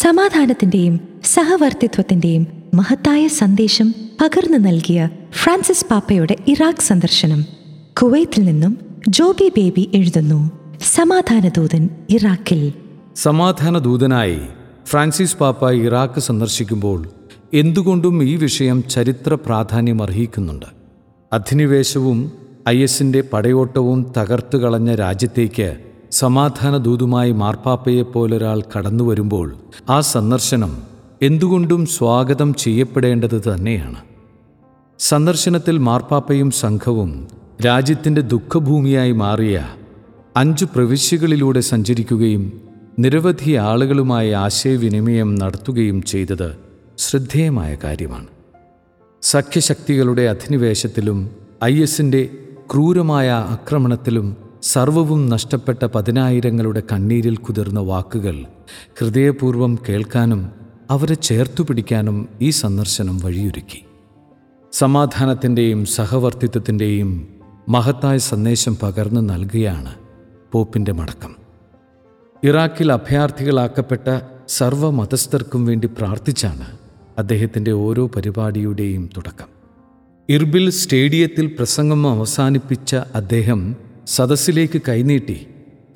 സമാധാനത്തിന്റെയും സഹവർത്തിത്വത്തിന്റെയും മഹത്തായ സന്ദേശം പകർന്നു നൽകിയ ഫ്രാൻസിസ് പാപ്പയുടെ ഇറാഖ് സന്ദർശനം. കുവൈത്തിൽ നിന്നും ജോബി ബേബി എഴുതുന്നു സമാധാനദൂതൻ ഇറാഖിൽ. സമാധാന ദൂതനായി ഫ്രാൻസിസ് പാപ്പ ഇറാഖ് സന്ദർശിക്കുമ്പോൾ എന്തുകൊണ്ടും ഈ വിഷയം ചരിത്ര പ്രാധാന്യം അർഹിക്കുന്നുണ്ട് അധിനിവേശവും ഐ എസിന്റെ പടയോട്ടവും തകർത്തു കളഞ്ഞ രാജ്യത്തേക്ക് സമാധാന ദൂതുമായി മാർപ്പാപ്പയെപ്പോലൊരാൾ കടന്നു വരുമ്പോൾ ആ സന്ദർശനം എന്തുകൊണ്ടും സ്വാഗതം ചെയ്യപ്പെടേണ്ടത് തന്നെയാണ്. സന്ദർശനത്തിൽ മാർപ്പാപ്പയും സംഘവും രാജ്യത്തിന്റെ ദുഃഖഭൂമിയായി മാറിയ അഞ്ച് പ്രവിശ്യകളിലൂടെ സഞ്ചരിക്കുകയും നിരവധി ആളുകളുമായി ആശയവിനിമയം നടത്തുകയും ചെയ്തത് ശ്രദ്ധേയമായ കാര്യമാണ്. സഖ്യശക്തികളുടെ അധിനിവേശത്തിലും ഐ എസിന്റെ ക്രൂരമായ ആക്രമണത്തിലും സർവവും നഷ്ടപ്പെട്ട പതിനായിരങ്ങളുടെ കണ്ണീരിൽ കുതിർന്ന വാക്കുകൾ ഹൃദയപൂർവം കേൾക്കാനും അവരെ ചേർത്തുപിടിക്കാനും ഈ സന്ദർശനം വഴിയൊരുക്കി. സമാധാനത്തിന്റെയും സഹവർത്തിത്വത്തിന്റെയും മഹത്തായ സന്ദേശം പകർന്നു നൽകുകയാണ് പോപ്പിന്റെ മടക്കം. ഇറാഖിൽ അഭയാർത്ഥികളാക്കപ്പെട്ട സർവ മതസ്ഥർക്കും വേണ്ടി പ്രാർത്ഥിച്ചാണ് അദ്ദേഹത്തിന്റെ ഓരോ പരിപാടിയുടെയും തുടക്കം. ഇർബിൽ സ്റ്റേഡിയത്തിൽ പ്രസംഗം അവസാനിപ്പിച്ച അദ്ദേഹം സദസ്സിലേക്ക് കൈനീട്ടി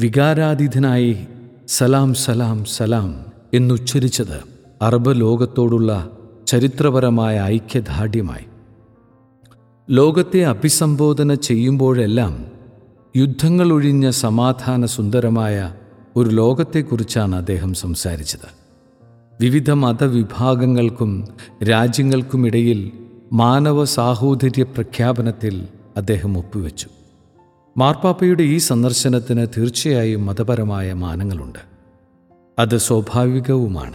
വികാരാതീതനായി സലാം സലാം സലാം എന്നുച്ചരിച്ചത് അറബ് ലോകത്തോടുള്ള ചരിത്രപരമായ ഐക്യദാർഢ്യമായി. ലോകത്തെ അഭിസംബോധന ചെയ്യുമ്പോഴെല്ലാം യുദ്ധങ്ങളൊഴിഞ്ഞ സമാധാന സുന്ദരമായ ഒരു ലോകത്തെക്കുറിച്ചാണ് അദ്ദേഹം സംസാരിച്ചത്. വിവിധ മതവിഭാഗങ്ങൾക്കും രാജ്യങ്ങൾക്കുമിടയിൽ മാനവ സാഹോദര്യ പ്രഖ്യാപനത്തിൽ അദ്ദേഹം ഒപ്പുവെച്ചു. മാർപ്പാപ്പയുടെ ഈ സന്ദർശനത്തിന് തീർച്ചയായും മതപരമായ മാനങ്ങളുണ്ട്. അത് സ്വാഭാവികവുമാണ്.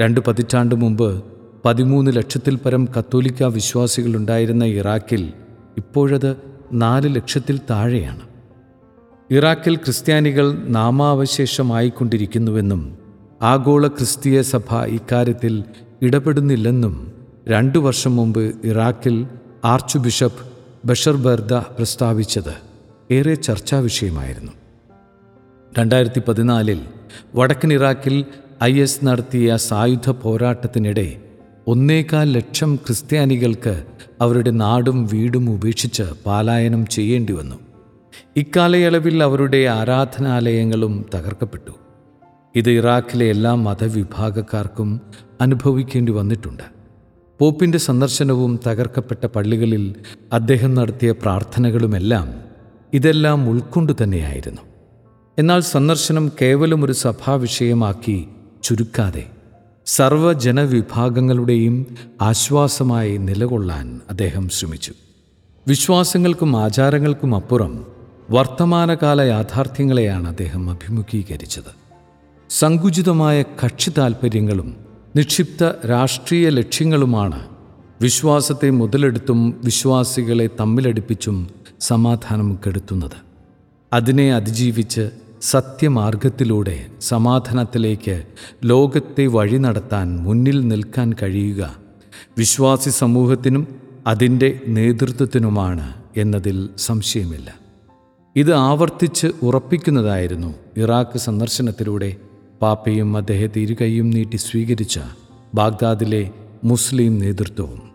രണ്ട് പതിറ്റാണ്ട് മുമ്പ് പതിമൂന്ന് ലക്ഷത്തിൽ പരം കത്തോലിക്ക വിശ്വാസികളുണ്ടായിരുന്ന ഇറാഖിൽ ഇപ്പോഴത് നാല് ലക്ഷത്തിൽ താഴെയാണ്. ഇറാഖിൽ ക്രിസ്ത്യാനികൾ നാമാവശേഷമായിക്കൊണ്ടിരിക്കുന്നുവെന്നും ആഗോള ക്രിസ്തീയ സഭ ഇക്കാര്യത്തിൽ ഇടപെടുന്നില്ലെന്നും രണ്ടു വർഷം മുമ്പ് ഇറാഖിൽ ആർച്ച് ബിഷപ്പ് ബഷർ ബർദ പ്രസ്താവിച്ചത്. ഏറെ ചർച്ചാ വിഷയമായിരുന്നു. രണ്ടായിരത്തി പതിനാലിൽ വടക്കൻ ഇറാഖിൽ ഐ എസ് നടത്തിയ സായുധ പോരാട്ടത്തിനിടെ ഒന്നേകാൽ ലക്ഷം ക്രിസ്ത്യാനികൾക്ക് അവരുടെ നാടും വീടും ഉപേക്ഷിച്ച് പാലായനം ചെയ്യേണ്ടി വന്നു. ഇക്കാലയളവിൽ അവരുടെ ആരാധനാലയങ്ങളും തകർക്കപ്പെട്ടു. ഇത് ഇറാഖിലെ എല്ലാ മതവിഭാഗക്കാർക്കും അനുഭവിക്കേണ്ടി വന്നിട്ടുണ്ട്. പോപ്പിന്റെ സന്ദർശനവും തകർക്കപ്പെട്ട പള്ളികളിൽ അദ്ദേഹം നടത്തിയ പ്രാർത്ഥനകളുമെല്ലാം ഇതെല്ലാം ഉൾക്കൊണ്ടു തന്നെയായിരുന്നു. എന്നാൽ സന്ദർശനം കേവലം ഒരു സഭാവിഷയമാക്കി ചുരുക്കാതെ സർവജനവിഭാഗങ്ങളുടെയും ആശ്വാസമായി നിലകൊള്ളാൻ അദ്ദേഹം ശ്രമിച്ചു. വിശ്വാസങ്ങൾക്കും ആചാരങ്ങൾക്കും അപ്പുറം വർത്തമാനകാല യാഥാർത്ഥ്യങ്ങളെയാണ് അദ്ദേഹം അഭിമുഖീകരിച്ചത്. സങ്കുചിതമായ കക്ഷി താൽപ്പര്യങ്ങളും നിക്ഷിപ്ത രാഷ്ട്രീയ ലക്ഷ്യങ്ങളുമാണ് വിശ്വാസത്തെ മുതലെടുത്തും വിശ്വാസികളെ തമ്മിലടിപ്പിച്ചും സമാധാനം കെടുത്തുന്നത്. അതിനെ അതിജീവിച്ച് സത്യമാർഗത്തിലൂടെ സമാധാനത്തിലേക്ക് ലോകത്തെ വഴി നടത്താൻ മുന്നിൽ നിൽക്കാൻ കഴിയുക വിശ്വാസി സമൂഹത്തിനും അതിന്റെ നേതൃത്വത്തിനുമാണ് എന്നതിൽ സംശയമില്ല. ഇത് ആവർത്തിച്ച് ഉറപ്പിക്കുന്നതായിരുന്നു ഇറാഖ് സന്ദർശനത്തിലൂടെ പാപ്പയും അദ്ദേഹത്തെ ഇരുകൈയും നീട്ടി സ്വീകരിച്ച ബാഗ്ദാദിലെ മുസ്ലിം നേതൃത്വവും.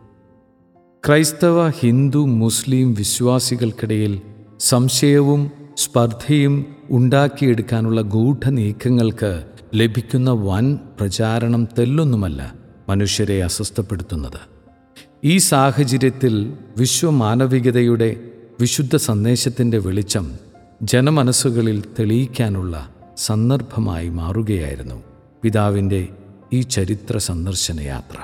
ക്രൈസ്തവ ഹിന്ദു മുസ്ലിം വിശ്വാസികൾക്കിടയിൽ സംശയവും സ്പർദ്ധയും ഉണ്ടാക്കിയെടുക്കാനുള്ള ഗൂഢനീക്കങ്ങൾക്ക് ലഭിക്കുന്ന വൻ പ്രചാരണം തെല്ലൊന്നുമല്ല മനുഷ്യരെ അസ്വസ്ഥപ്പെടുത്തുന്നത്. ഈ സാഹചര്യത്തിൽ വിശ്വമാനവികതയുടെ വിശുദ്ധ സന്ദേശത്തിന്റെ വെളിച്ചം ജനമനസ്സുകളിൽ തെളിയിക്കാനുള്ള സന്ദർഭമായി മാറുകയായിരുന്നു പിതാവിന്റെ ഈ ചരിത്ര സന്ദർശന യാത്ര